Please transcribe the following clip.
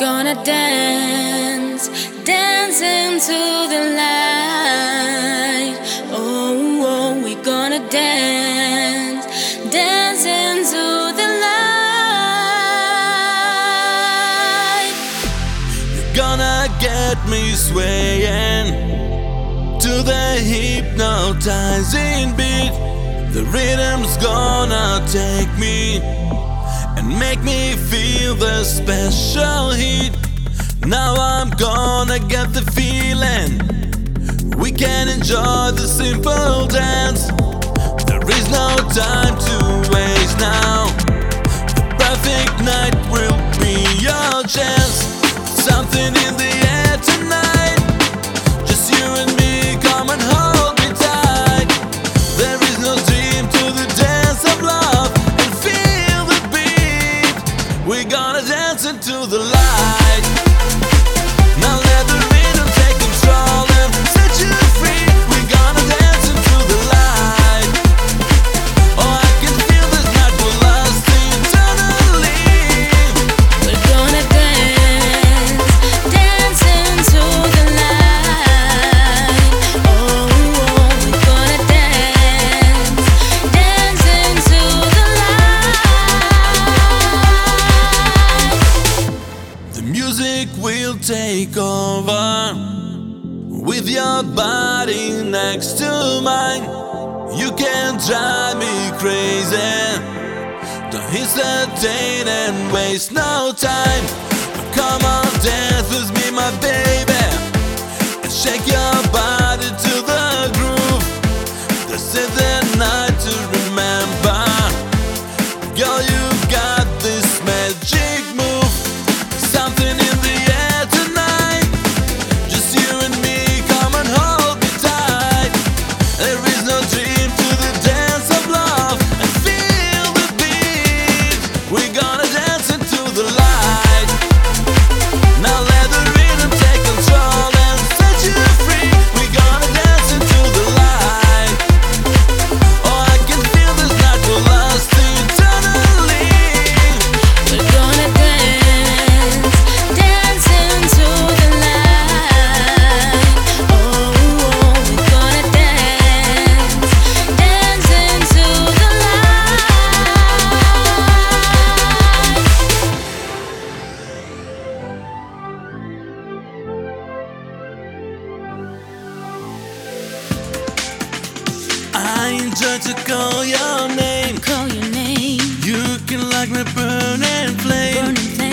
Gonna dance, dance into the light. Oh, oh we're gonna dance, dance into the light. You're gonna get me swaying to the hypnotizing beat. The rhythm's gonna take me and make me feel the special heat. Now I'm gonna get the feeling. We can enjoy the simple dance. There is no time to waste now. We're gonna dance into the light. music will take over. With your body next to mine, you can drive me crazy. Don't hesitate and waste no time. Come on, dance with me. I enjoy to call your name. Call your name. You can like my burning flame. Burning flame.